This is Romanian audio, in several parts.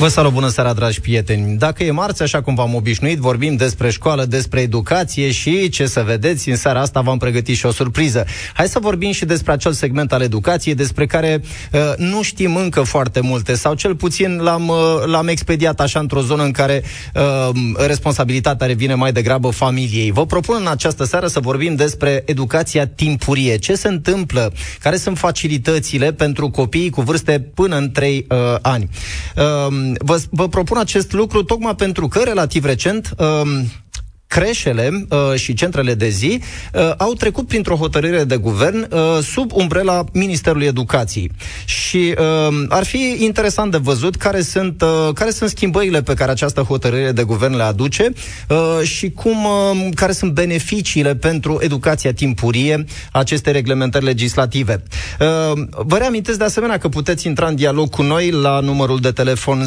Vă salut, bună seara, dragi prieteni! Dacă e marți, așa cum v-am obișnuit, vorbim despre școală, despre educație și, ce să vedeți, în seara asta v-am pregătit și o surpriză. Hai să vorbim și despre acel segment al educației despre care uh, nu știm încă foarte multe, sau cel puțin l-am, uh, l-am expediat așa într-o zonă în care uh, responsabilitatea revine mai degrabă familiei. Vă propun în această seară să vorbim despre educația timpurie. Ce se întâmplă? Care sunt facilitățile pentru copiii cu vârste până în 3 uh, ani? Uh, vă, vă propun acest lucru tocmai pentru că, relativ recent, um, creșele uh, și centrele de zi uh, au trecut printr-o hotărâre de guvern uh, sub umbrela Ministerului Educației. Și uh, ar fi interesant de văzut care sunt, uh, care sunt schimbările pe care această hotărâre de guvern le aduce uh, și cum, uh, care sunt beneficiile pentru educația timpurie aceste reglementări legislative. Uh, vă reamintesc de asemenea că puteți intra în dialog cu noi la numărul de telefon 0372069599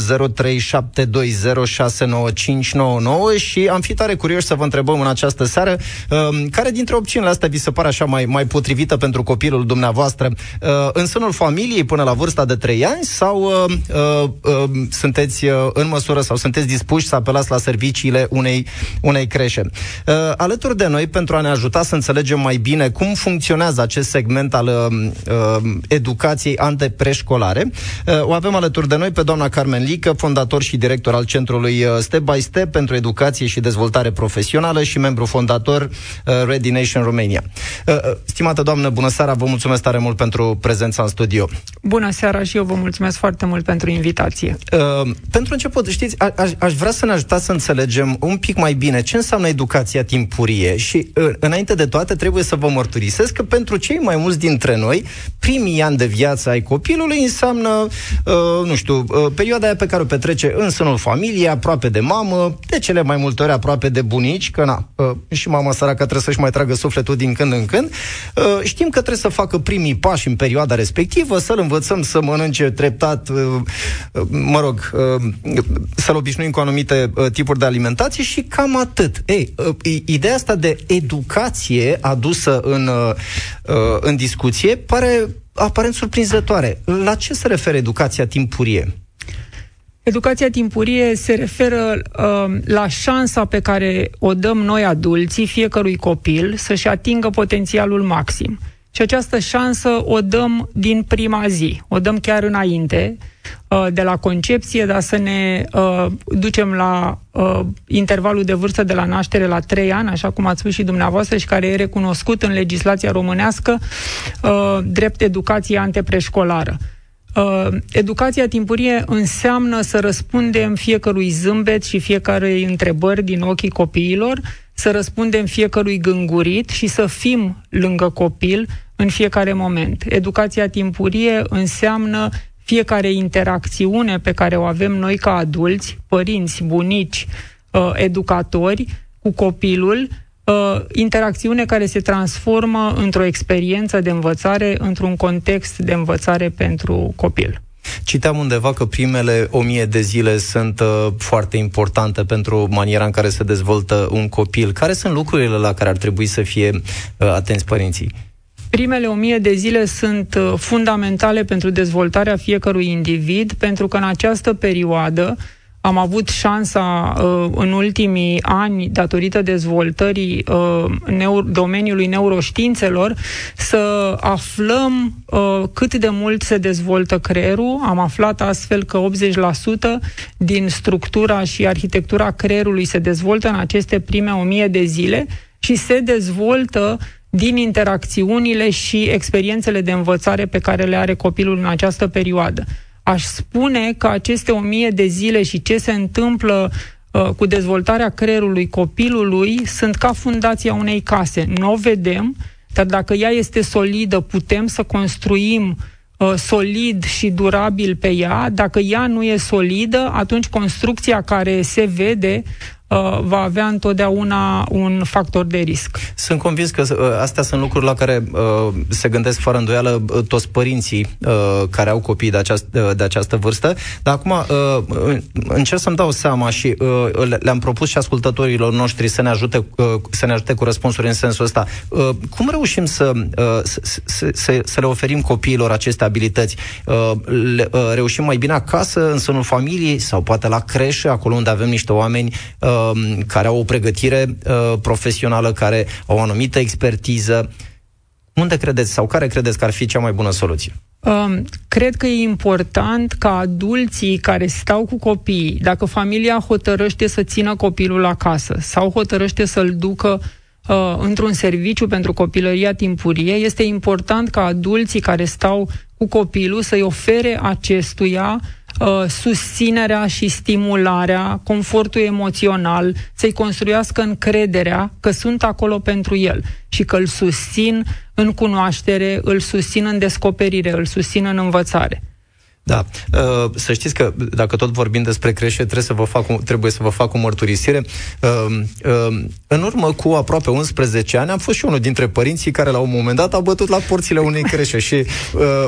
și am fi tare curioși să să vă întrebăm în această seară um, care dintre opțiunile astea vi se pare așa mai, mai potrivită pentru copilul dumneavoastră uh, în sânul familiei până la vârsta de 3 ani sau uh, uh, uh, sunteți uh, în măsură sau sunteți dispuși să apelați la serviciile unei, unei creșe. Uh, alături de noi, pentru a ne ajuta să înțelegem mai bine cum funcționează acest segment al uh, uh educației antepreșcolare, uh, o avem alături de noi pe doamna Carmen Lică, fondator și director al Centrului uh, Step by Step pentru Educație și Dezvoltare Profesională profesională și membru fondator uh, Ready Nation Romania. Uh, uh, stimată doamnă, bună seara, vă mulțumesc tare mult pentru prezența în studio. Bună seara și eu vă mulțumesc foarte mult pentru invitație. Uh, pentru început, știți, a, aș, aș vrea să ne ajutați să înțelegem un pic mai bine ce înseamnă educația timpurie și uh, înainte de toate trebuie să vă mărturisesc că pentru cei mai mulți dintre noi, primii ani de viață ai copilului înseamnă, uh, nu știu, uh, perioada aia pe care o petrece în sânul familiei, aproape de mamă, de cele mai multe ori aproape de bunici, mici, că na, uh, și mama săracă trebuie să-și mai tragă sufletul din când în când, uh, știm că trebuie să facă primii pași în perioada respectivă, să-l învățăm să mănânce treptat, uh, mă rog, să-l obișnuim cu anumite tipuri de alimentație și cam atât. Ei, ideea asta de educație adusă în, în discuție pare aparent surprinzătoare. La ce se referă educația timpurie? Educația timpurie se referă uh, la șansa pe care o dăm noi adulții fiecărui copil să-și atingă potențialul maxim. Și această șansă o dăm din prima zi, o dăm chiar înainte, uh, de la concepție, dar să ne uh, ducem la uh, intervalul de vârstă de la naștere la 3 ani, așa cum ați spus și dumneavoastră, și care e recunoscut în legislația românească uh, drept educație antepreșcolară. Uh, educația timpurie înseamnă să răspundem fiecărui zâmbet și fiecare întrebări din ochii copiilor, să răspundem fiecărui gângurit și să fim lângă copil în fiecare moment. Educația timpurie înseamnă fiecare interacțiune pe care o avem noi ca adulți, părinți, bunici, uh, educatori, cu copilul, uh, interacțiune care se transformă într-o experiență de învățare, într-un context de învățare pentru copil. Citeam undeva că primele o mie de zile sunt uh, foarte importante pentru maniera în care se dezvoltă un copil. Care sunt lucrurile la care ar trebui să fie uh, atenți părinții? Primele o mie de zile sunt uh, fundamentale pentru dezvoltarea fiecărui individ, pentru că în această perioadă uh, am avut șansa uh, în ultimii ani, datorită dezvoltării uh, neur- domeniului neuroștiințelor, să aflăm uh, cât de mult se dezvoltă creierul. Am aflat astfel că 80% din structura și arhitectura creierului se dezvoltă în aceste prime 1000 de zile și se dezvoltă din interacțiunile și experiențele de învățare pe care le are copilul în această perioadă aș spune că aceste o mie de zile și ce se întâmplă uh, cu dezvoltarea creierului copilului sunt ca fundația unei case. Nu o vedem, dar dacă ea este solidă, putem să construim uh, solid și durabil pe ea. Dacă ea nu e solidă, atunci construcția care se vede uh, va avea întotdeauna un factor de risc. Sunt convins că uh, astea sunt lucruri la care uh, se gândesc fără îndoială uh, toți părinții uh, care au copii de, aceast, uh, de această vârstă, dar acum uh, încerc să-mi dau seama și uh, le-am propus și ascultătorilor noștri să ne ajute, uh, să ne ajute cu răspunsuri în sensul ăsta. Uh, cum reușim să, uh, să, să, să, să le oferim copiilor aceste abilități? Uh, le, uh, reușim mai bine acasă, în sânul familiei sau poate la creșă, acolo unde avem niște oameni uh, care au o pregătire uh, profesională, care au o anumită expertiză. Unde credeți sau care credeți că ar fi cea mai bună soluție? Um, cred că e important ca adulții care stau cu copiii, dacă familia hotărăște să țină copilul acasă sau hotărăște să-l ducă uh, într-un serviciu pentru copilăria timpurie, este important ca adulții care stau cu copilul să-i ofere acestuia uh, susținerea și stimularea, confortul emoțional, să-i construiască încrederea că sunt acolo pentru el și că îl susțin în cunoaștere, îl susțin în descoperire, îl susțin în învățare. Da. Uh, să știți că dacă tot vorbim despre creșe, trebuie să vă fac, trebuie să vă fac o mărturisire. Uh, uh, în urmă cu aproape 11 ani am fost și unul dintre părinții care la un moment dat a bătut la porțile unei creșe și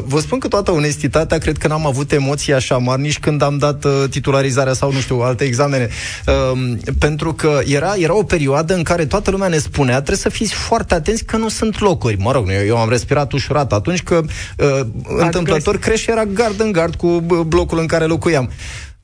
vă spun că toată onestitatea, cred că n-am avut emoții așa mari nici când am dat titularizarea sau, nu știu, alte examene. Pentru că era, era o perioadă în care toată lumea ne spunea trebuie să fiți foarte atenți că nu sunt locuri. Mă rog, eu, eu am respirat ușurat atunci că întâmplător creșe era gard în gard gard cu blocul în care locuiam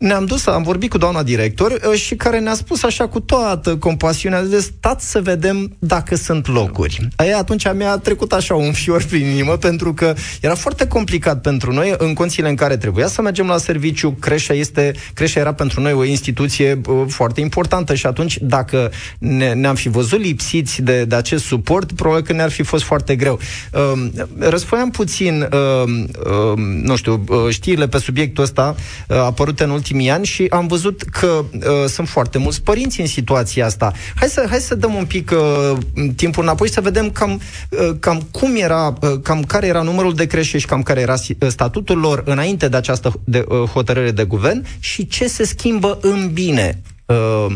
ne-am dus, am vorbit cu doamna director uh, și care ne-a spus așa cu toată compasiunea de stați să vedem dacă sunt locuri. Aia atunci mi-a trecut așa un fior prin inimă pentru că era foarte complicat pentru noi în condițiile în care trebuia să mergem la serviciu. Creșa, este, creșa era pentru noi o instituție uh, foarte importantă și atunci dacă ne, ne-am fi văzut lipsiți de, de acest suport, probabil că ne-ar fi fost foarte greu. Uh, răspundeam puțin, uh, uh, nu știu, uh, știrile pe subiectul ăsta uh, apărute în ultimul ultimii ani și am văzut că uh, sunt foarte mulți părinți în situația asta. Hai să, hai să dăm un pic uh, timpul înapoi să vedem cam, uh, cam cum era, uh, cam care era numărul de creșe și cam care era uh, statutul lor înainte de această de, uh, hotărâre de guvern și ce se schimbă în bine uh,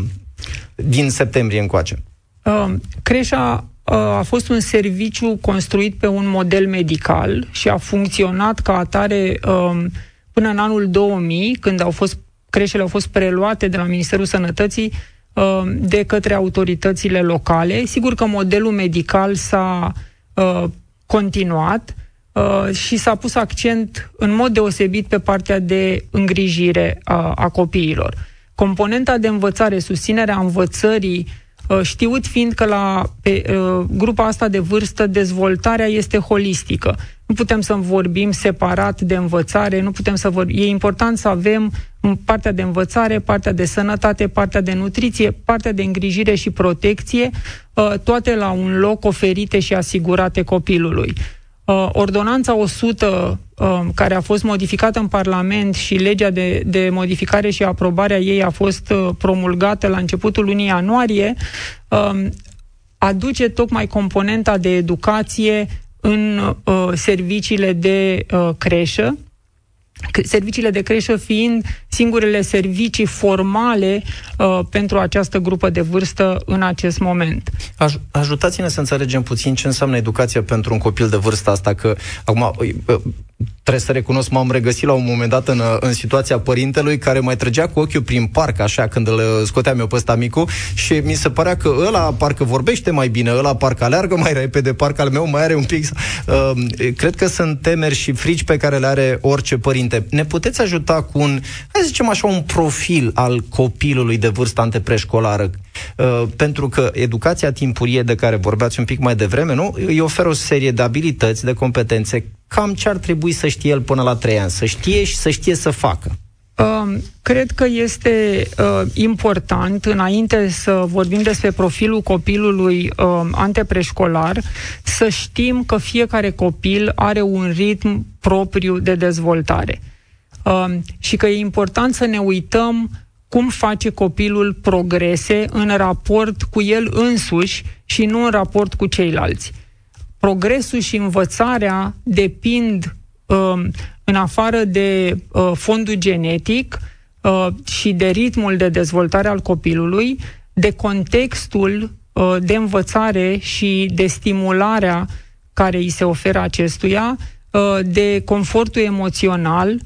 din septembrie încoace. Uh, creșa uh, a fost un serviciu construit pe un model medical și a funcționat ca atare uh, până în anul 2000, când au fost creșele au fost preluate de la Ministerul Sănătății uh, de către autoritățile locale. Sigur că modelul medical s-a uh, continuat uh, și s-a pus accent în mod deosebit pe partea de îngrijire a, a copiilor. Componenta de învățare, susținerea învățării, știut fiind că la pe, grupa asta de vârstă dezvoltarea este holistică. Nu putem să vorbim separat de învățare, nu putem să vorbim. E important să avem partea de învățare, partea de sănătate, partea de nutriție, partea de îngrijire și protecție, uh, toate la un loc oferite și asigurate copilului. Uh, ordonanța 100, uh, care a fost modificată în Parlament și legea de, de modificare și aprobare a ei a fost promulgată la începutul lunii ianuarie, um, aduce tocmai componenta de educație în uh, serviciile de uh, creșă, serviciile de creșă fiind singurele servicii formale uh, pentru această grupă de vârstă în acest moment. Aj- ajutați-ne să înțelegem puțin ce înseamnă educația pentru un copil de vârstă asta, că acum uh, trebuie să recunosc, m-am regăsit la un moment dat în, în situația părintelui care mai trăgea cu ochiul prin parc, așa, când îl scoteam eu pe ăsta micu și mi se părea că ăla parcă vorbește mai bine, ăla parcă aleargă mai repede, parcă al meu mai are un pic... Uh, cred că sunt temeri și frici pe care le are orice părinte. Ne puteți ajuta cu un, hai să zicem așa, un profil al copilului de vârstă antepreșcolară? Uh, pentru că educația timpurie de care vorbeați un pic mai devreme, nu? Îi oferă o serie de abilități, de competențe cam ce ar trebui să știe el până la trei ani, să știe și să știe să facă. Uh, cred că este uh, important, înainte să vorbim despre profilul copilului uh, antepreșcolar, să știm că fiecare copil are un ritm propriu de dezvoltare. Uh, și că e important să ne uităm cum face copilul progrese în raport cu el însuși și nu în raport cu ceilalți. Uh, progresul și învățarea depind uh, în afară de uh, fondul genetic uh, și de ritmul de dezvoltare al copilului, de contextul uh, de învățare și de stimularea care îi se oferă acestuia, uh, de confortul emoțional,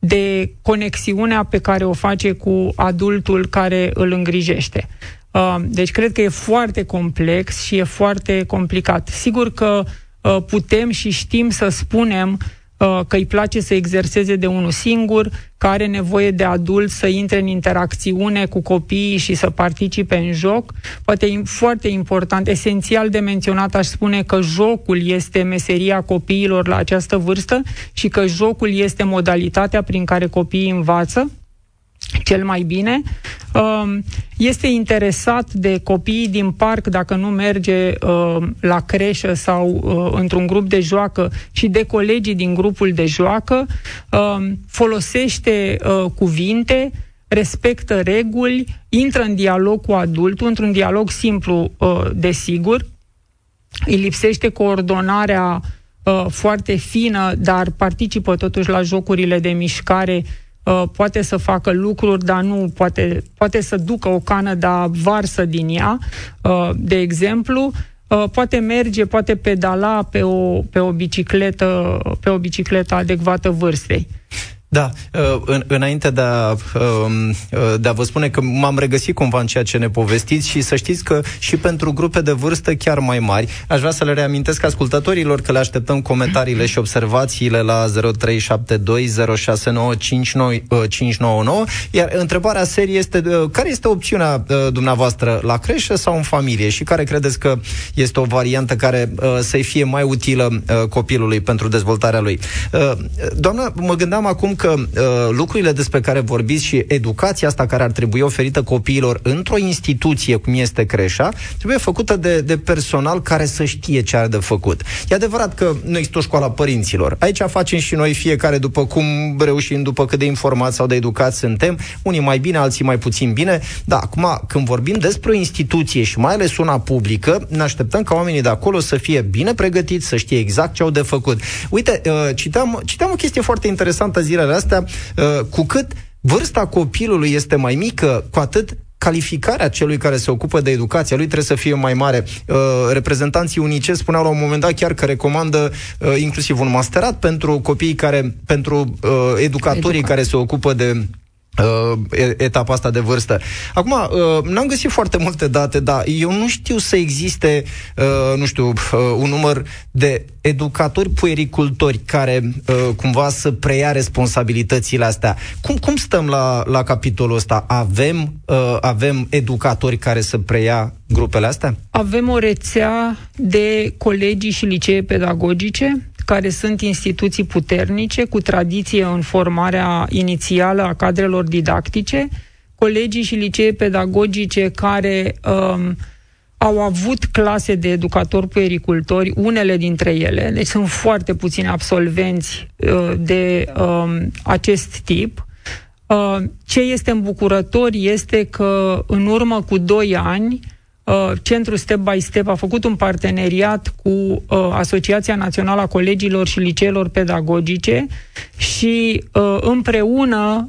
de conexiunea pe care o face cu adultul care îl îngrijește. Uh, deci cred că e foarte complex și e foarte complicat. Sigur că uh, putem și știm să spunem uh, că îi place să exerseze de unul singur, că are nevoie de adult să intre în interacțiune cu copiii și să participe în joc. Poate e foarte important, esențial de menționat, aș spune că jocul este meseria copiilor la această vârstă și că jocul este modalitatea prin care copiii învață cel mai bine. Um, este interesat de copiii din parc dacă nu merge um, la creșă sau uh, într-un grup de joacă și de colegii din grupul de joacă. Um, folosește uh, cuvinte, respectă reguli, intră în dialog cu adultul, într-un dialog simplu, uh, desigur. Îi lipsește coordonarea foarte fină, dar participă totuși la jocurile de mișcare uh, poate să facă lucruri, dar nu poate, poate să ducă o cană, dar varsă din ea, uh, de exemplu, uh, poate merge, poate pedala pe o, pe o bicicletă, pe o bicicletă adecvată vârstei. Da, uh, în, înainte de a, um, uh, de a vă spune că m-am regăsit cumva în ceea ce ne povestiți și să știți că și pentru grupe de vârstă chiar mai mari, aș vrea să le reamintesc ascultătorilor că le așteptăm comentariile și observațiile la 0372069599, uh, iar întrebarea serie este care este opțiunea dumneavoastră la creșă sau în familie și care credeți că este o variantă care să-i fie mai utilă copilului pentru dezvoltarea lui. Doamna, mă gândeam acum că uh, lucrurile despre care vorbiți și educația asta care ar trebui oferită copiilor într-o instituție cum este creșa, trebuie făcută de, de personal care să știe ce are de făcut. E adevărat că nu există o școală a părinților. Aici facem și noi fiecare după cum reușim, după cât de informați sau de educați suntem, unii mai bine, alții mai puțin bine. Da, acum, când vorbim despre o instituție și mai ales una publică, ne așteptăm ca oamenii de acolo să fie bine pregătiți, să știe exact ce au de făcut. Uite, uh, citeam, citeam o chestie foarte interesantă zilele astea, uh, cu cât vârsta copilului este mai mică, cu atât calificarea celui care se ocupă de educația lui trebuie să fie mai mare. Uh, reprezentanții UNICEF spuneau la un moment dat chiar că recomandă uh, inclusiv un masterat pentru copiii care, pentru uh, educatorii Educa. care se ocupă de uh, etapa asta de vârstă. Acum, uh, n-am găsit foarte multe date, dar eu nu știu să existe, uh, nu știu, uh, un număr de educatori puericultori care uh, cumva să preia responsabilitățile astea. Cum, cum stăm la, la capitolul ăsta? Avem, uh, avem educatori care să preia grupele astea? Avem o rețea de colegii și licee pedagogice care sunt instituții puternice, cu tradiție în formarea inițială a cadrelor didactice, colegii și licee pedagogice care um, au avut clase de educatori puericultori, unele dintre ele, deci sunt foarte puțini absolvenți uh, de um, acest tip. Uh, ce este îmbucurător este că în urmă cu doi ani Uh, Centrul Step by Step a făcut un parteneriat cu uh, Asociația Națională a Colegilor și Liceelor Pedagogice și uh, împreună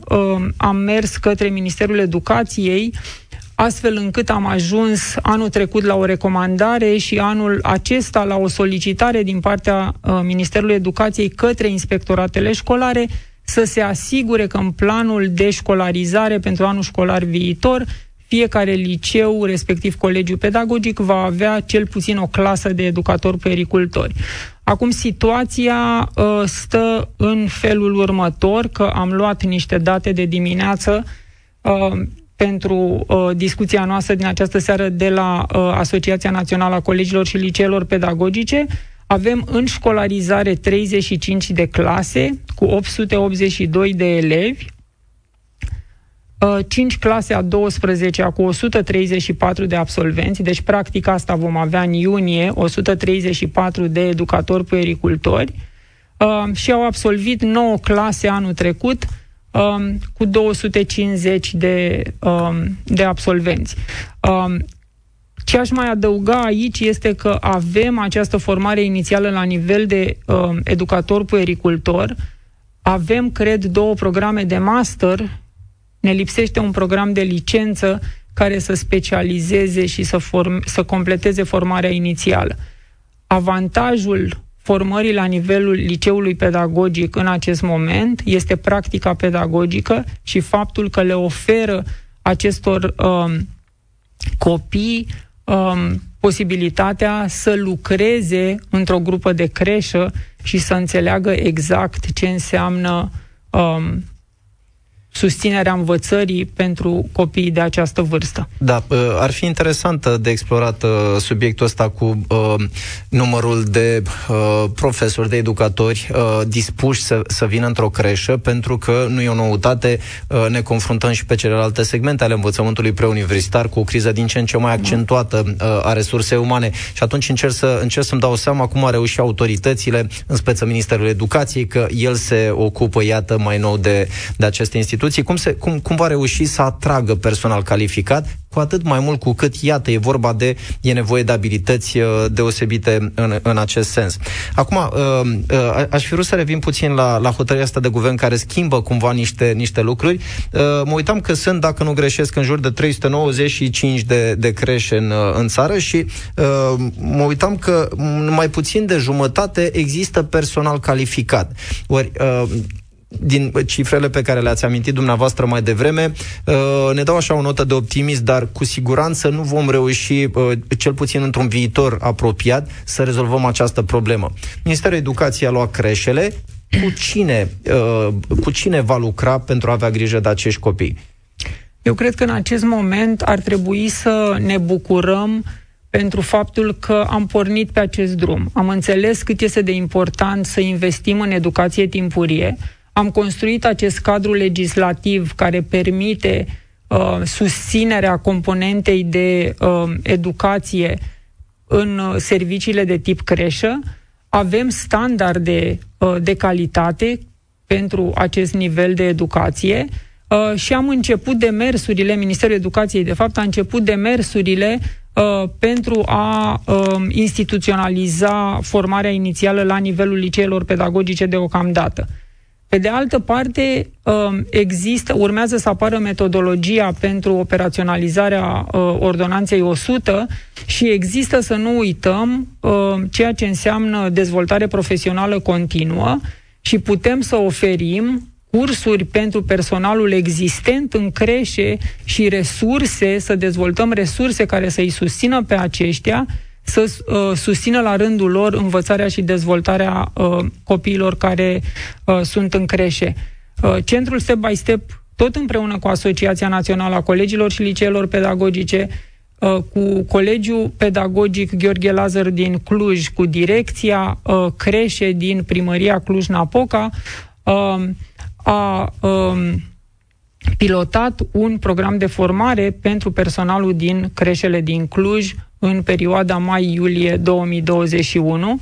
am mers către Ministerul Educației astfel încât am ajuns anul trecut la o recomandare și anul acesta la o solicitare din partea Ministerului Educației către inspectoratele școlare să se asigure că în planul de școlarizare pentru anul școlar viitor fiecare liceu, respectiv colegiu pedagogic, va avea cel puțin o clasă de educatori pericultori. Acum, situația uh, stă în felul următor, că am luat niște date de dimineață uh, pentru uh, discuția noastră din această seară de la uh, Asociația Națională a Colegilor și Liceelor Pedagogice. Avem în școlarizare 35 de clase cu 882 de elevi, 5 uh, clase a 12 cu 134 de absolvenți, deci practic asta vom avea în iunie, 134 de educatori puericultori uh, și au absolvit 9 clase anul trecut um, cu 250 de, um, de absolvenți. Um, ce aș mai adăuga aici este că avem această formare inițială la nivel de educator puericultor, avem, cred, două programe de master ne lipsește un program de licență care să specializeze și să, form- să completeze formarea inițială. Avantajul formării la nivelul liceului pedagogic în acest moment este practica pedagogică și faptul că le oferă acestor um, copii um, posibilitatea să lucreze într-o grupă de creșă și să înțeleagă exact ce înseamnă um, susținerea învățării pentru copiii de această vârstă. Da, ar fi interesant de explorat uh, subiectul ăsta cu uh, numărul de uh, profesori, de educatori uh, dispuși să, să vină într-o creșă, pentru că nu e o noutate, uh, ne confruntăm și pe celelalte segmente ale învățământului preuniversitar cu o criză din ce în ce mai accentuată uh, a resursei umane și atunci încerc, să, încerc să-mi dau seama cum au reușit autoritățile, în speță Ministerul Educației, că el se ocupă, iată, mai nou de, de aceste instituții instituții, cum, se, cum, cum va reuși să atragă personal calificat, cu atât mai mult cu cât, iată, e vorba de, e nevoie de abilități uh, deosebite în, în acest sens. Acum, uh, uh, aș fi vrut să revin puțin la, la hotărârea asta de guvern care schimbă cumva niște, niște lucruri. Mă uitam că sunt, dacă nu greșesc, în jur de 395 de, de creșe în, în țară și mă uitam că mai puțin de jumătate există personal calificat. Ori din cifrele pe care le-ați amintit dumneavoastră mai devreme, uh, ne dau așa o notă de optimism, dar cu siguranță nu vom reuși, uh, cel puțin într-un viitor apropiat, să rezolvăm această problemă. Ministerul Educației a luat creșele. Cu cine, uh, cu cine va lucra pentru a avea grijă de acești copii? Eu cred că în acest moment ar trebui să ne bucurăm pentru faptul că am pornit pe acest drum. Am înțeles cât este de important să investim în educație timpurie, am construit acest cadru legislativ care permite uh, susținerea componentei de uh, educație în uh, serviciile de tip creșă. Avem standarde uh, de calitate pentru acest nivel de educație uh, și am început demersurile, Ministerul Educației, de fapt, a început demersurile uh, pentru a uh, instituționaliza formarea inițială la nivelul liceelor pedagogice deocamdată. Pe de altă parte, um, există, urmează să apară metodologia pentru operaționalizarea uh, ordonanței 100 și există, să nu uităm, um, ceea ce înseamnă dezvoltare profesională continuă și putem să oferim cursuri pentru personalul existent în creșe și resurse, să dezvoltăm resurse care să-i susțină pe aceștia să uh, susțină la rândul lor învățarea și dezvoltarea uh, copiilor care uh, sunt în creșe. Uh, centrul Step by Step, tot împreună cu Asociația Națională a Colegilor și Liceelor Pedagogice, uh, cu Colegiul Pedagogic Gheorghe Lazar din Cluj, cu direcția uh, creșe din Primăria Cluj-Napoca, uh, a uh, pilotat un program de formare pentru personalul din creșele din Cluj, în perioada mai-iulie 2021.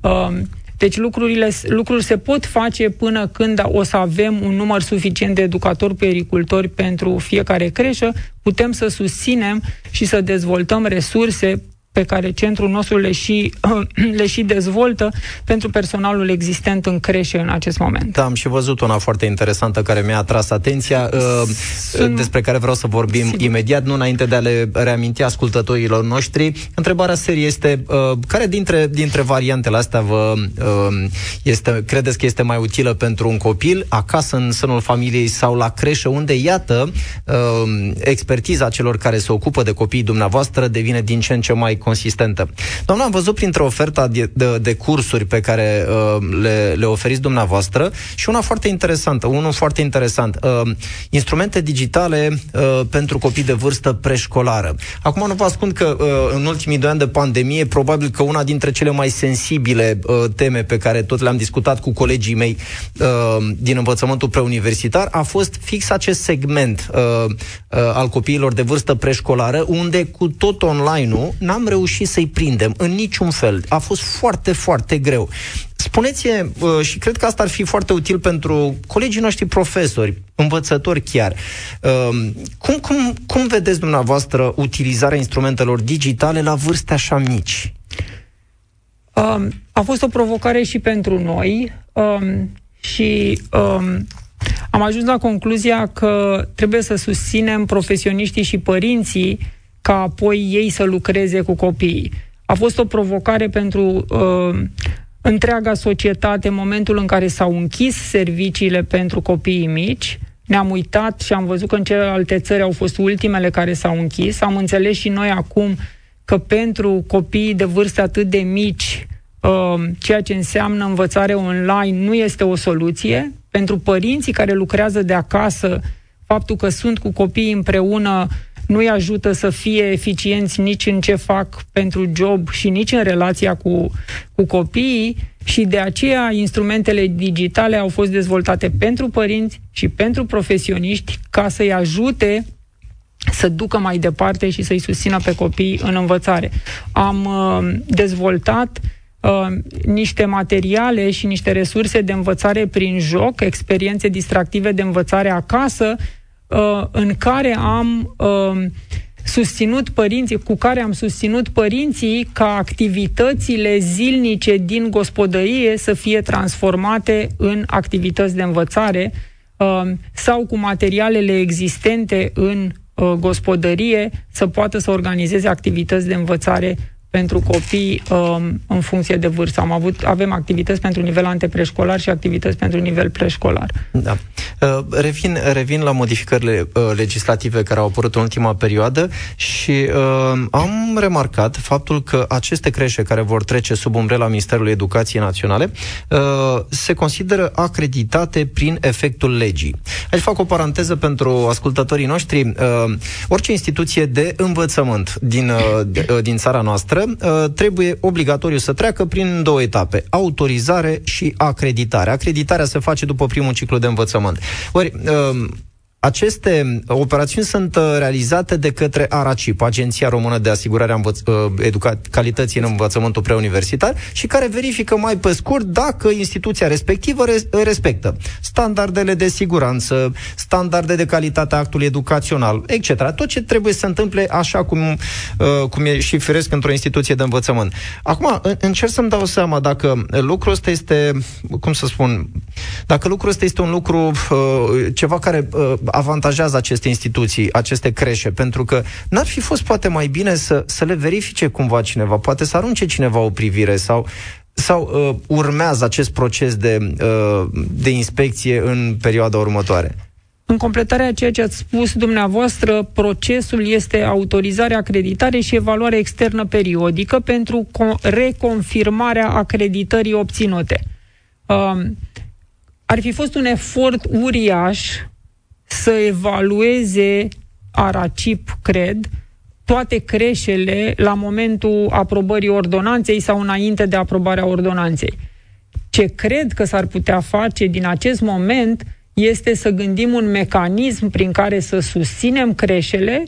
Um, deci lucrurile, lucruri se pot face până când o să avem un număr suficient de educatori pericultori pentru fiecare creșă, putem să susținem și să dezvoltăm resurse pe care centrul nostru le și, le și dezvoltă pentru personalul existent în creșe în acest moment. Da, am și văzut una foarte interesantă care mi-a atras atenția, uh, Sunt... despre care vreau să vorbim Sigur. imediat, nu înainte de a le reaminti ascultătorilor noștri. Întrebarea serie este, uh, care dintre, dintre variantele astea vă uh, este, credeți că este mai utilă pentru un copil, acasă, în sânul familiei sau la creșă, unde, iată, expertiza celor care se ocupă de copiii dumneavoastră devine din ce în ce mai consistentă. Doamna, am văzut printre oferta de, de, de cursuri pe care uh, le, le oferiți dumneavoastră și una foarte interesantă, unul foarte interesant, uh, instrumente digitale uh, pentru copii de vârstă preșcolară. Acum nu vă ascund că uh, în ultimii doi ani de pandemie, probabil că una dintre cele mai sensibile uh, teme pe care tot le-am discutat cu colegii mei uh, din învățământul preuniversitar a fost fix acest segment uh, uh, al copiilor de vârstă preșcolară, unde cu tot online-ul n-am reușit să-i prindem în niciun fel. A fost foarte, foarte greu. spuneți uh, și cred că asta ar fi foarte util pentru colegii noștri profesori, învățători chiar, uh, cum, cum, cum vedeți dumneavoastră utilizarea instrumentelor digitale la vârste așa mici? Um, a fost o provocare și pentru noi um, și um, am ajuns la concluzia că trebuie să susținem profesioniștii și părinții ca apoi ei să lucreze cu copiii. A fost o provocare pentru uh, întreaga societate în momentul în care s-au închis serviciile pentru copiii mici, ne-am uitat și am văzut că în celelalte țări au fost ultimele care s-au închis. Am înțeles și noi acum că pentru copiii de vârstă atât de mici, uh, ceea ce înseamnă învățare online nu este o soluție. Pentru părinții care lucrează de acasă, faptul că sunt cu copiii împreună nu-i ajută să fie eficienți nici în ce fac pentru job și nici în relația cu, cu copiii și de aceea instrumentele digitale au fost dezvoltate pentru părinți și pentru profesioniști ca să-i ajute să ducă mai departe și să-i susțină pe copii în învățare. Am uh, dezvoltat uh, niște materiale și niște resurse de învățare prin joc, experiențe distractive de învățare acasă, uh, în care am uh, susținut părinții, cu care am susținut părinții ca activitățile zilnice din gospodărie să fie transformate în activități de învățare uh, sau cu materialele existente în uh, gospodărie să poată să organizeze activități de învățare pentru copii um, în funcție de vârstă. Am avut, avem activități pentru nivel antepreșcolar și activități pentru nivel preșcolar. Da. Uh, revin, revin la modificările uh, legislative care au apărut în ultima perioadă și uh, am remarcat faptul că aceste creșe care vor trece sub umbrela Ministerului Educației Naționale uh, se consideră acreditate prin efectul legii. Aici fac o paranteză pentru ascultătorii noștri. Uh, orice instituție de învățământ din, uh, uh din țara noastră uh, trebuie obligatoriu să treacă prin două etape, autorizare și acreditare. Acreditarea se face după primul ciclu de învățământ. Ori, uh, aceste operațiuni sunt uh, realizate de către ARACIP, Agenția Română de Asigurare a Învăț- uh, Educa- Calității în Învățământul Preuniversitar, și care verifică mai pe scurt dacă instituția respectivă res- respectă standardele de siguranță, standarde de calitate a actului educațional, etc. Tot ce trebuie să se întâmple așa cum, uh, cum e și firesc într-o instituție de învățământ. Acum, încerc să-mi dau seama dacă lucrul ăsta este, cum să spun, dacă lucrul ăsta este un lucru, ceva care avantajează aceste instituții, aceste creșe, pentru că n-ar fi fost poate mai bine să, să le verifice cumva cineva, poate să arunce cineva o privire sau sau uh, urmează acest proces de, uh, de inspecție în perioada următoare? În completarea a ceea ce ați spus dumneavoastră, procesul este autorizare, acreditare și evaluare externă periodică pentru reconfirmarea acreditării obținute. Uh, ar fi fost un efort uriaș să evalueze Aracip, cred, toate creșele la momentul aprobării ordonanței sau înainte de aprobarea ordonanței. Ce cred că s-ar putea face din acest moment este să gândim un mecanism prin care să susținem creșele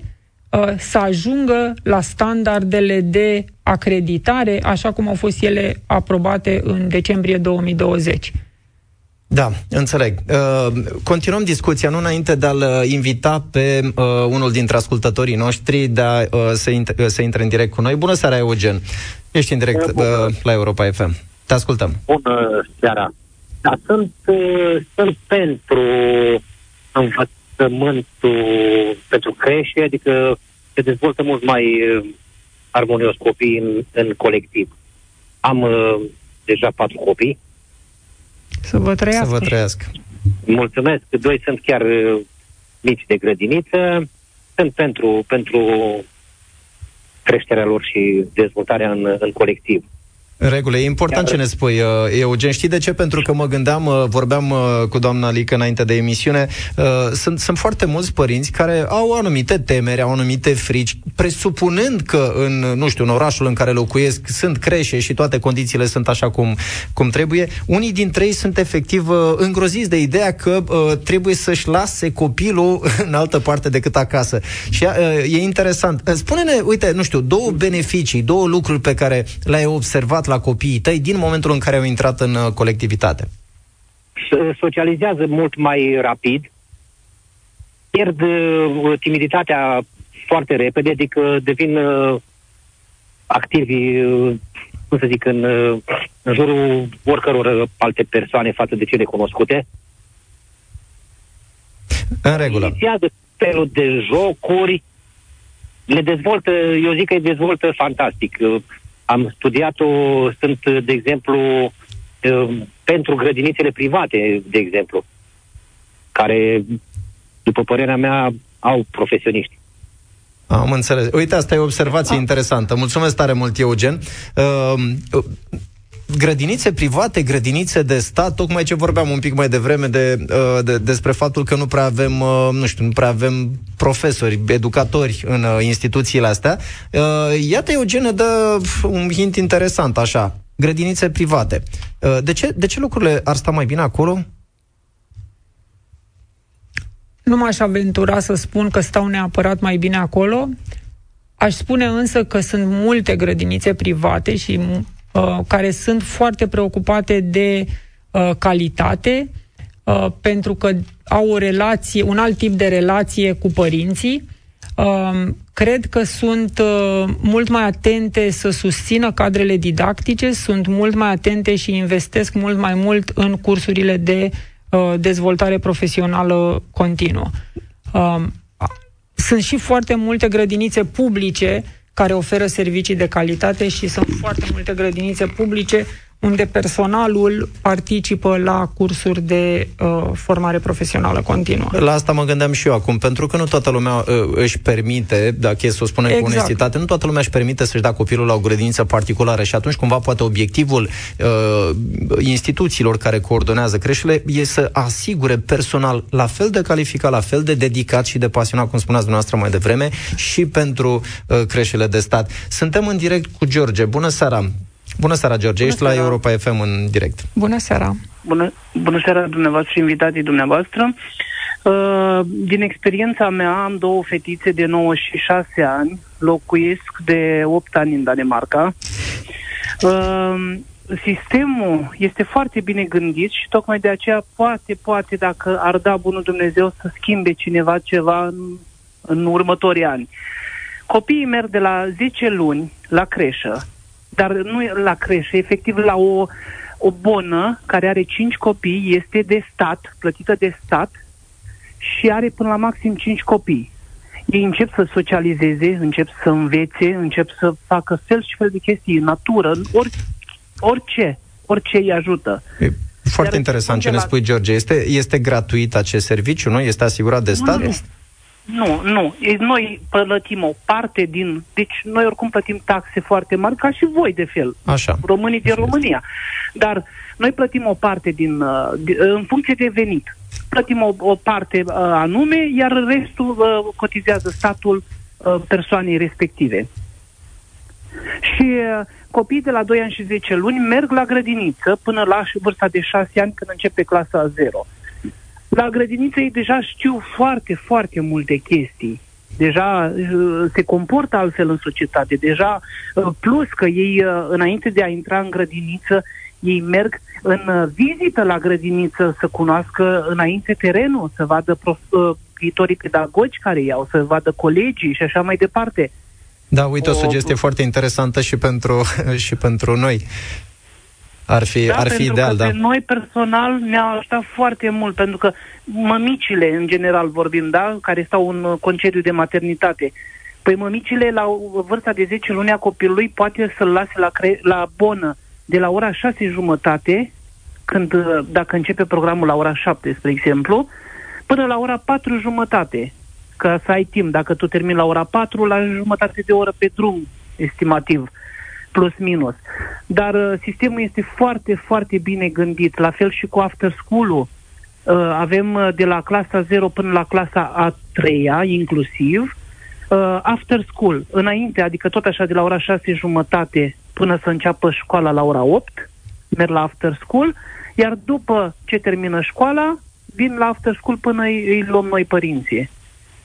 uh, să ajungă la standardele de acreditare, așa cum au fost ele aprobate în decembrie 2020. Da, înțeleg. Uh, continuăm discuția, nu înainte de a-l uh, invita pe uh, unul dintre ascultătorii noștri de a, uh, să, int- uh, să intre în direct cu noi. Bună seara, Eugen. Ești în direct uh, la Europa FM. Te ascultăm. Bună seara. Da, sunt, uh, sunt pentru învățământul pentru crește, adică se dezvoltă mult mai uh, armonios copiii în, în colectiv. Am uh, deja patru copii să vă trăiască. Să vă trăiască. Mulțumesc. Doi sunt chiar uh, mici de grădiniță. Sunt pentru, pentru creșterea lor și dezvoltarea în, în colectiv. În regulă, e important Iar... ce ne spui, uh, Eugen. Știi de ce? Pentru că mă gândeam, uh, vorbeam uh, cu doamna Lică înainte de emisiune, sunt, sunt foarte mulți părinți care au anumite temeri, au anumite frici, presupunând că în, nu știu, în orașul în care locuiesc sunt creșe și toate condițiile sunt așa cum, cum trebuie. Unii dintre ei sunt efectiv îngroziți de ideea că trebuie să-și lase copilul în altă parte decât acasă. Și e interesant. Spune-ne, uite, nu știu, două beneficii, două lucruri pe care le-ai observat la la copiii tăi din momentul în care au intrat în uh, colectivitate? Socializează mult mai rapid, pierd uh, timiditatea foarte repede, adică devin uh, activi, cum să zic, în, în jurul oricăror alte persoane față de cele cunoscute. În regulă. Inițiază felul de jocuri, le dezvoltă, eu zic că îi dezvoltă fantastic. Am studiat-o, sunt, de exemplu, pentru grădinițele private, de exemplu, care, după părerea mea, au profesioniști. Am înțeles. Uite, asta e o observație A. interesantă. Mulțumesc tare mult, Eugen. Uh, grădinițe private, grădinițe de stat, tocmai ce vorbeam un pic mai devreme de, uh, de, despre faptul că nu prea avem, uh, nu știu, nu prea avem profesori, educatori în uh, instituțiile astea. Iată, Eugen dă un hint interesant, așa, grădinițe private. De ce, de ce lucrurile ar sta mai bine acolo? Nu m-aș aventura să spun că stau neapărat mai bine acolo. Aș spune însă că sunt multe grădinițe private și uh, care sunt foarte preocupate de uh, calitate, uh, pentru că au o relație, un alt tip de relație cu părinții. Uh, cred că sunt uh, mult mai atente să susțină cadrele didactice, sunt mult mai atente și investesc mult mai mult în cursurile de uh, dezvoltare profesională continuă. Uh, sunt și foarte multe grădinițe publice care oferă servicii de calitate și sunt foarte multe grădinițe publice unde personalul participă la cursuri de uh, formare profesională continuă. La asta mă gândeam și eu acum, pentru că nu toată lumea uh, își permite, dacă e să o spunem exact. cu onestitate, nu toată lumea își permite să-și dea copilul la o grădiniță particulară și atunci cumva poate obiectivul uh, instituțiilor care coordonează creșele e să asigure personal la fel de calificat, la fel de dedicat și de pasionat, cum spuneați dumneavoastră mai devreme, și pentru uh, creșele de stat. Suntem în direct cu George. Bună seara! Bună seara, George. Bună Ești seara. la Europa FM în direct. Bună seara. Bună, bună seara dumneavoastră și invitații dumneavoastră. Uh, din experiența mea, am două fetițe de 9 și 6 ani, locuiesc de 8 ani în Danemarca. Uh, sistemul este foarte bine gândit și tocmai de aceea poate, poate, dacă ar da bunul Dumnezeu să schimbe cineva ceva în, în următorii ani. Copiii merg de la 10 luni la creșă, dar nu la creșă, efectiv la o, o bonă care are 5 copii, este de stat, plătită de stat și are până la maxim 5 copii. Ei încep să socializeze, încep să învețe, încep să facă fel și fel de chestii în natură, în or, orice, orice îi ajută. E foarte Iar interesant ce ne spui, George. Este, este gratuit acest serviciu, nu? Este asigurat de stat? Nu, nu, nu. Noi plătim o parte din... Deci noi oricum plătim taxe foarte mari, ca și voi, de fel. Așa. Românii din România. Dar noi plătim o parte din... Uh, în funcție de venit. Plătim o, o parte uh, anume, iar restul uh, cotizează statul persoanei respective. Și copiii de la 2 ani și 10 luni merg la grădiniță până la vârsta de 6 ani când începe clasa 0. La grădiniță ei deja știu foarte, foarte multe chestii. Deja uh, se comportă altfel în societate. Deja, uh, plus că ei, uh, înainte de a intra în grădiniță, ei merg în vizită la grădiniță să cunoască înainte terenul, să vadă prof- viitorii pedagogi care iau, să vadă colegii și așa mai departe. Da, uite, o, o sugestie foarte interesantă și pentru, și pentru noi. Ar fi, da, ar fi ideal, că da. noi personal ne-a ajutat foarte mult, pentru că mămicile, în general vorbim, da, care stau în concediu de maternitate, păi mămicile la vârsta de 10 luni a copilului poate să-l lase la, cre- la bonă de la ora 6 jumătate, când, dacă începe programul la ora 7, spre exemplu, până la ora 4 jumătate, ca să ai timp. Dacă tu termini la ora 4, la jumătate de oră pe drum, estimativ. Uh, plus minus. Dar uh, sistemul este foarte, foarte bine gândit, la fel și cu after school-ul. Uh, avem uh, de la clasa 0 până la clasa a 3-a, inclusiv, uh, after school, înainte, adică tot așa de la ora 6 jumătate până să înceapă școala la ora 8, merg la after school, iar după ce termină școala, vin la after school până îi, îi luăm noi părinții.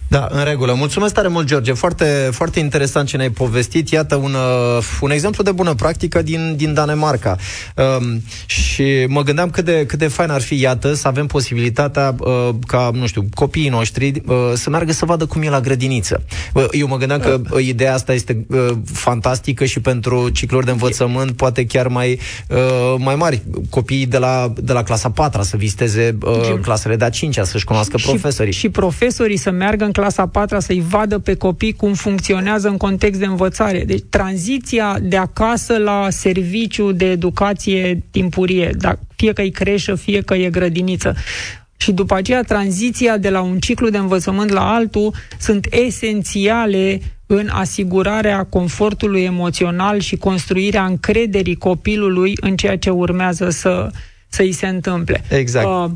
Da, în regulă. Mulțumesc tare mult, George. Foarte, foarte interesant ce ne-ai povestit. Iată un, uh, un exemplu de bună practică din, din Danemarca. Um, și mă gândeam cât de, cât de fain ar fi, iată, să avem posibilitatea uh, ca, nu știu, copiii noștri uh, să meargă să vadă cum e la grădiniță. Uh, eu mă gândeam că uh, ideea asta este uh, fantastică și pentru cicluri de învățământ, poate chiar mai, uh, mai mari. Copiii de la, de la clasa 4 să viziteze uh, clasele de a 5 să-și cunoască și, profesorii. Și profesorii să meargă în clasa 4 să-i vadă pe copii cum funcționează în context de învățare. Deci tranziția de acasă la serviciu de educație timpurie, da, fie că e creșă, fie că e grădiniță. Și după aceea tranziția de la un ciclu de învățământ la altul sunt esențiale în asigurarea confortului emoțional și construirea încrederii copilului în ceea ce urmează să, să îi se întâmple. Exact. Uh, uh,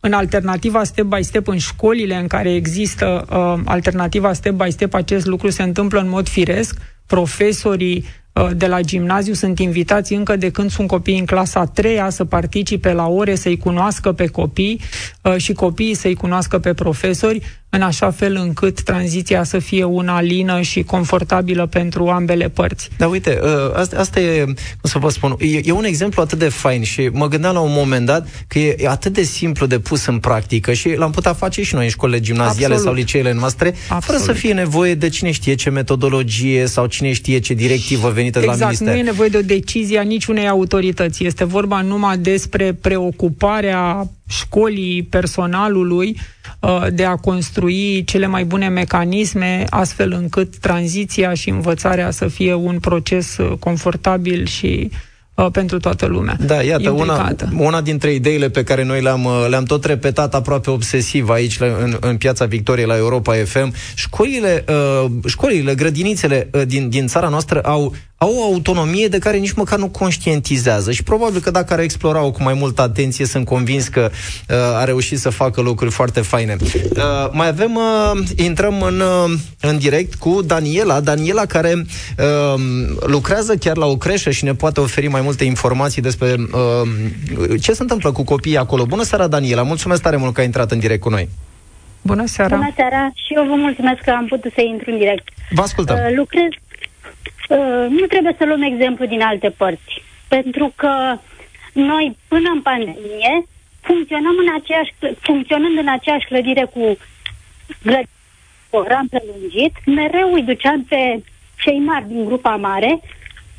în alternativa step by step, în școlile în care există uh, alternativa step by step, acest lucru se întâmplă în mod firesc. Profesorii uh, de la gimnaziu sunt invitați încă de când sunt copii în clasa a treia să participe la ore, să-i cunoască pe copii uh, și copiii să-i cunoască pe profesori în așa fel încât tranziția să fie una lină și confortabilă pentru ambele părți. Da, uite, ă, asta, asta e, cum să vă spun, e, e un exemplu atât de fain și mă gândeam la un moment dat că e, atât de simplu de pus în practică și l-am putea face și noi în școlile gimnaziale Absolut. sau liceele noastre, Absolut. fără să fie nevoie de cine știe ce metodologie sau cine știe ce directivă venită exact, de la minister. nu e nevoie de o decizie a niciunei autorități. Este vorba numai despre preocuparea școlii, personalului, uh, de a construi cele mai bune mecanisme, astfel încât tranziția și învățarea să fie un proces uh, confortabil și uh, pentru toată lumea. Da, iată, una, una dintre ideile pe care noi le-am, le-am tot repetat aproape obsesiv aici în, în Piața Victoriei la Europa FM, școlile, uh, școlile grădinițele uh, din, din țara noastră au au o autonomie de care nici măcar nu conștientizează și probabil că dacă ar explora-o cu mai multă atenție, sunt convins că uh, a reușit să facă lucruri foarte faine. Uh, mai avem, uh, intrăm în, uh, în direct cu Daniela, Daniela care uh, lucrează chiar la o creșă și ne poate oferi mai multe informații despre uh, ce se întâmplă cu copiii acolo. Bună seara, Daniela, mulțumesc tare mult că ai intrat în direct cu noi. Bună seara! Bună seara și eu vă mulțumesc că am putut să intru în direct. Vă ascultăm. Uh, lucrez, Uh, nu trebuie să luăm exemplu din alte părți. Pentru că noi, până în pandemie, funcționăm în aceeași, funcționând în aceeași clădire cu program prelungit, mereu îi duceam pe cei mari din grupa mare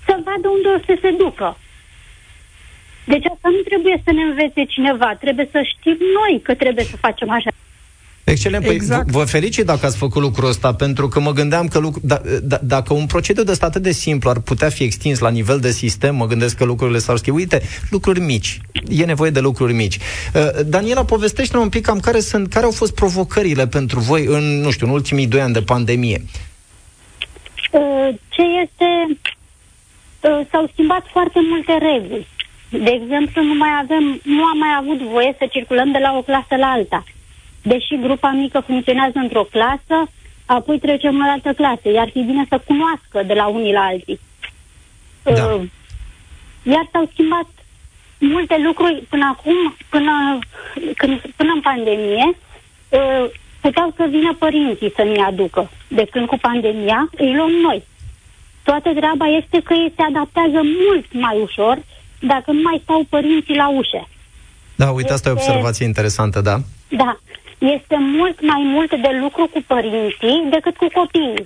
să vadă unde o să se ducă. Deci asta nu trebuie să ne învețe cineva, trebuie să știm noi că trebuie să facem așa. Excelent. Păi exact. vă felicit dacă ați făcut lucrul ăsta, pentru că mă gândeam că lucru, da, da, dacă un procedeu de stat atât de simplu ar putea fi extins la nivel de sistem, mă gândesc că lucrurile s-ar schimba. Uite, lucruri mici. E nevoie de lucruri mici. Uh, Daniela, povestește-ne un pic cam care, sunt, care au fost provocările pentru voi în, nu știu, în ultimii doi ani de pandemie. Uh, ce este... Uh, s-au schimbat foarte multe reguli. De exemplu, nu mai avem, nu am mai avut voie să circulăm de la o clasă la alta deși grupa mică funcționează într-o clasă, apoi trecem la altă clasă. Iar fi bine să cunoască de la unii la alții. Da. Uh, iar s-au schimbat multe lucruri până acum, până, când, până în pandemie, uh, puteau să vină părinții să ne aducă. De când cu pandemia îi luăm noi. Toată treaba este că ei se adaptează mult mai ușor dacă nu mai stau părinții la ușă. Da, uite, asta este... e o observație interesantă, da? Da este mult mai mult de lucru cu părinții decât cu copiii.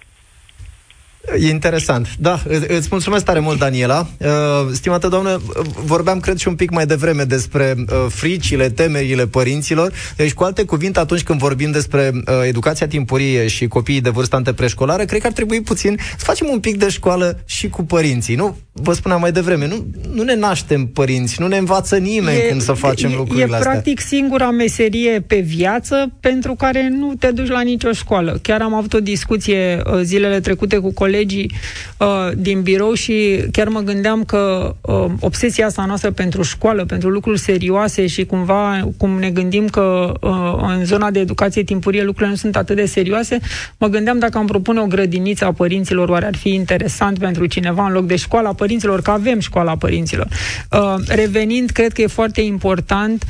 E interesant. Da, îți mulțumesc tare mult, Daniela. Uh, stimată doamnă, vorbeam, cred, și un pic mai devreme despre uh, fricile, temerile părinților. Deci, cu alte cuvinte, atunci când vorbim despre uh, educația timpurie și copiii de vârstă antepreșcolară, cred că ar trebui puțin să facem un pic de școală și cu părinții. Nu? Vă spuneam mai devreme, nu, nu ne naștem părinți, nu ne învață nimeni e, cum să facem e, lucrurile e, astea. E practic singura meserie pe viață pentru care nu te duci la nicio școală. Chiar am avut o discuție uh, zilele trecute cu colegi colegii uh, din birou și chiar mă gândeam că uh, obsesia asta noastră pentru școală, pentru lucruri serioase și cumva cum ne gândim că uh, în zona de educație timpurie lucrurile nu sunt atât de serioase, mă gândeam dacă am propune o grădiniță a părinților, oare ar fi interesant pentru cineva în loc de școala părinților, că avem școala părinților. Uh, revenind, cred că e foarte important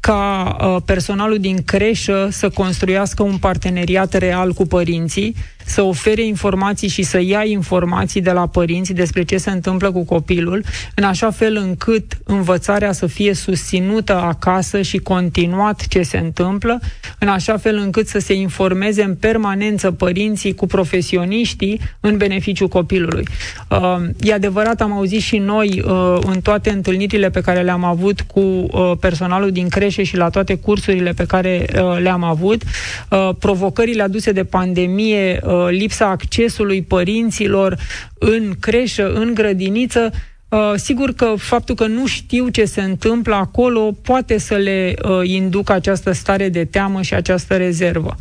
ca uh, personalul din creșă să construiască un parteneriat real cu părinții, să ofere informații și să ia informații de la părinți despre ce se întâmplă cu copilul, în așa fel încât învățarea să fie susținută acasă și continuat ce se întâmplă, în așa fel încât să se informeze în permanență părinții cu profesioniștii în beneficiu copilului. Uh, e adevărat, am auzit și noi uh, în toate întâlnirile pe care le-am avut cu uh, personalul din creșe și la toate cursurile pe care uh, le-am avut, uh, provocările aduse de pandemie, uh, lipsa accesului părinților în creșă, în grădiniță, Uh, sigur că faptul că nu știu ce se întâmplă acolo poate să le uh, inducă această stare de teamă și această rezervă.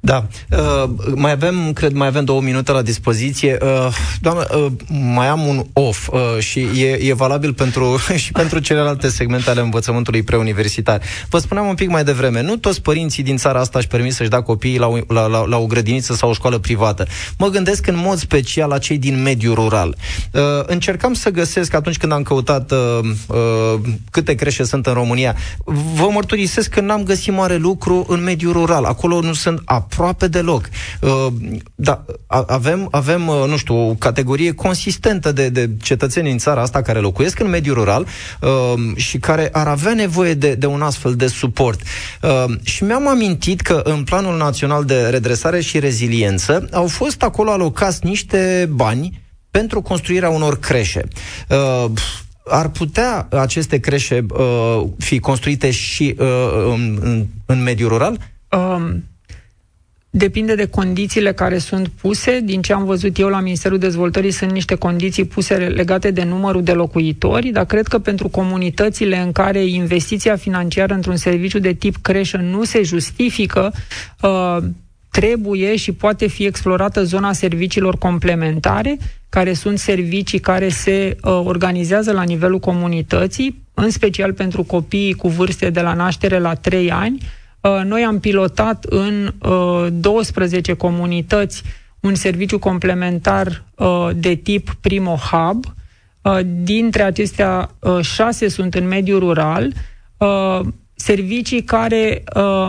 Da. Uh, mai avem, cred, mai avem două minute la dispoziție. Uh, doamnă, uh, mai am un off uh, și e, e valabil pentru, și pentru celelalte segmente ale învățământului preuniversitar. Vă spuneam un pic mai devreme, nu toți părinții din țara asta își permit să-și dea copiii la o, la, la, la o grădiniță sau o școală privată. Mă gândesc în mod special la cei din mediul rural. Uh, încercam să găsesc, atunci când am căutat uh, uh, câte creșe sunt în România, vă mărturisesc că n-am găsit mare lucru în mediul rural. Acolo nu sunt apă aproape deloc. Uh, da, avem, avem, uh, nu știu, o categorie consistentă de, de cetățeni în țara asta care locuiesc în mediul rural uh, și care ar avea nevoie de, de un astfel de suport. Și mi-am amintit că în Planul Național de Redresare și Reziliență au fost acolo alocați niște bani pentru construirea unor creșe. ar putea aceste creșe uh, fi construite și uh, în, în, în mediul rural? Um, Depinde de condițiile care sunt puse. Din ce am văzut eu la Ministerul Dezvoltării sunt niște condiții puse legate de numărul de locuitori, dar cred că pentru comunitățile în care investiția financiară într-un serviciu de tip creșă nu se justifică, uh, trebuie și poate fi explorată zona serviciilor complementare, care sunt servicii care se uh, organizează la nivelul comunității, în special pentru copiii cu vârste de la naștere la 3 ani, Uh, noi am pilotat în 12 uh, comunități un serviciu complementar uh, de tip Primo Hub. Dintre acestea, șase sunt în mediul rural, servicii care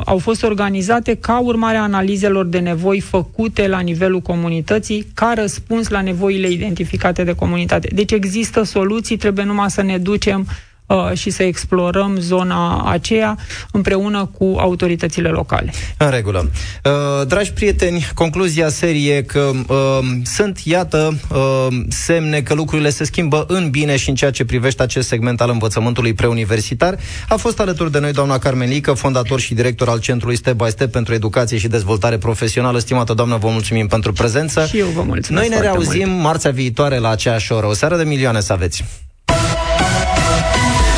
au fost organizate ca urmare a analizelor de nevoi făcute la nivelul comunității, ca răspuns la nevoile identificate de comunitate. Deci există soluții, trebuie numai să ne ducem uh, uh, și să explorăm zona aceea împreună cu autoritățile locale. În regulă. Uh, dragi prieteni, concluzia serie e că uh, sunt, iată, uh, semne că lucrurile se schimbă în bine și în ceea ce privește acest segment al învățământului preuniversitar. A fost alături de noi doamna Carmelică, fondator și director al Centrului Step by Step pentru Educație și Dezvoltare Profesională. Stimată doamnă, vă mulțumim pentru prezență. Și eu vă mulțumesc Noi ne reauzim mult. marțea viitoare la aceeași oră. O seară de milioane să aveți!